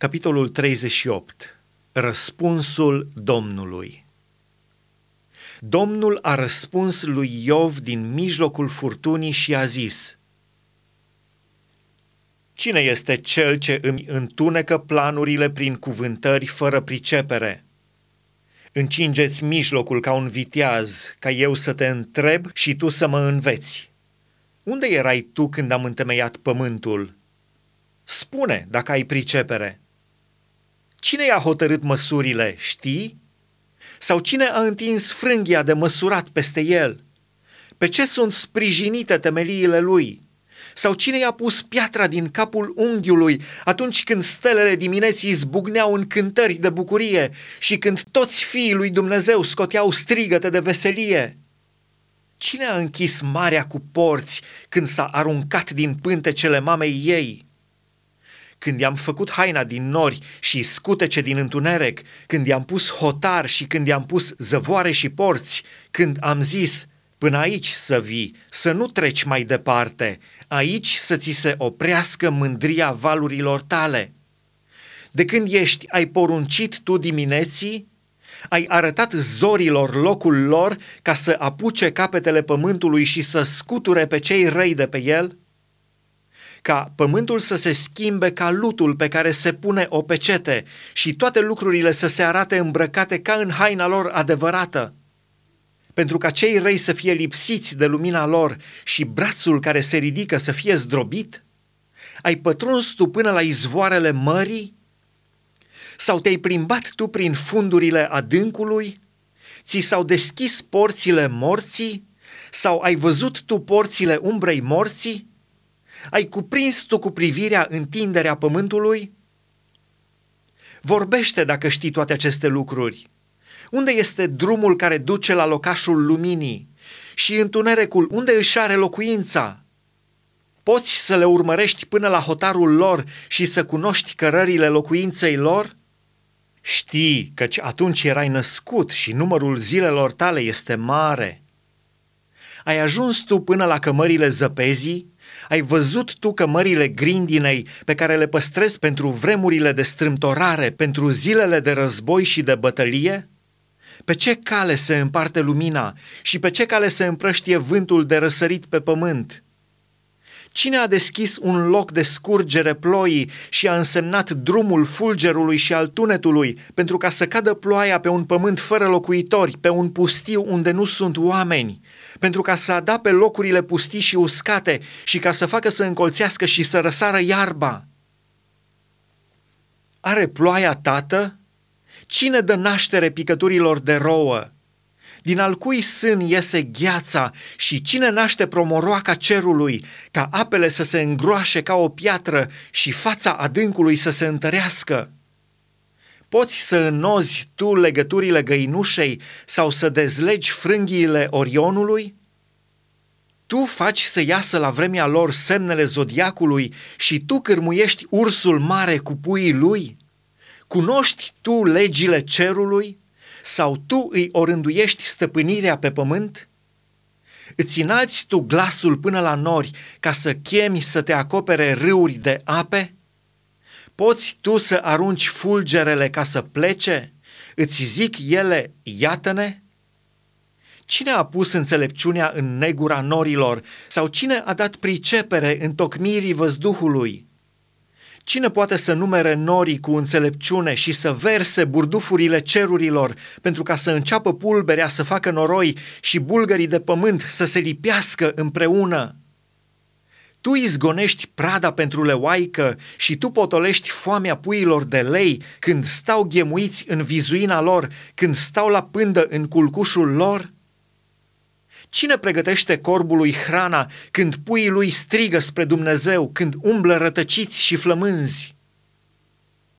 Capitolul 38. Răspunsul Domnului. Domnul a răspuns lui Iov din mijlocul furtunii și a zis: Cine este cel ce îmi întunecă planurile prin cuvântări fără pricepere? Încingeți mijlocul ca un viteaz, ca eu să te întreb și tu să mă înveți. Unde erai tu când am întemeiat pământul? Spune dacă ai pricepere. Cine i-a hotărât măsurile, știi? Sau cine a întins frânghia de măsurat peste el? Pe ce sunt sprijinite temeliile lui? Sau cine i-a pus piatra din capul unghiului atunci când stelele dimineții zbucneau în cântări de bucurie și când toți fiii lui Dumnezeu scoteau strigăte de veselie? Cine a închis marea cu porți când s-a aruncat din pântecele mamei ei? Când i-am făcut haina din nori și scutece din întuneric, când i-am pus hotar și când i-am pus zăvoare și porți, când am zis, până aici să vii, să nu treci mai departe, aici să ți se oprească mândria valurilor tale. De când ești, ai poruncit tu dimineții, ai arătat zorilor locul lor ca să apuce capetele pământului și să scuture pe cei răi de pe el? Ca pământul să se schimbe ca lutul pe care se pune o pecete și toate lucrurile să se arate îmbrăcate ca în haina lor adevărată. Pentru ca cei răi să fie lipsiți de lumina lor și brațul care se ridică să fie zdrobit? Ai pătruns tu până la izvoarele mării? Sau te-ai plimbat tu prin fundurile adâncului? Ți s-au deschis porțile morții? Sau ai văzut tu porțile umbrei morții? Ai cuprins tu cu privirea întinderea pământului? Vorbește dacă știi toate aceste lucruri. Unde este drumul care duce la locașul luminii? Și întunericul, unde își are locuința? Poți să le urmărești până la hotarul lor și să cunoști cărările locuinței lor? Știi căci atunci erai născut și numărul zilelor tale este mare. Ai ajuns tu până la cămările zăpezii ai văzut tu că mările grindinei pe care le păstrezi pentru vremurile de strâmtorare, pentru zilele de război și de bătălie? Pe ce cale se împarte lumina și pe ce cale se împrăștie vântul de răsărit pe pământ? Cine a deschis un loc de scurgere ploii și a însemnat drumul fulgerului și al tunetului pentru ca să cadă ploaia pe un pământ fără locuitori, pe un pustiu unde nu sunt oameni, pentru ca să adape locurile pustii și uscate și ca să facă să încolțească și să răsară iarba? Are ploaia tată? Cine dă naștere picăturilor de rouă? din al cui sân iese gheața și cine naște promoroaca cerului, ca apele să se îngroașe ca o piatră și fața adâncului să se întărească? Poți să înnozi tu legăturile găinușei sau să dezlegi frânghiile Orionului? Tu faci să iasă la vremea lor semnele zodiacului și tu cârmuiești ursul mare cu puii lui? Cunoști tu legile cerului? Sau tu îi orânduiești stăpânirea pe pământ? Îți înalți tu glasul până la nori ca să chemi să te acopere râuri de ape? Poți tu să arunci fulgerele ca să plece? Îți zic ele, iată-ne? Cine a pus înțelepciunea în negura norilor sau cine a dat pricepere în tocmirii văzduhului? Cine poate să numere norii cu înțelepciune și să verse burdufurile cerurilor pentru ca să înceapă pulberea să facă noroi și bulgării de pământ să se lipească împreună? Tu izgonești prada pentru leoaică și tu potolești foamea puilor de lei când stau ghemuiți în vizuina lor, când stau la pândă în culcușul lor? Cine pregătește corbului hrana când puii lui strigă spre Dumnezeu, când umblă rătăciți și flămânzi?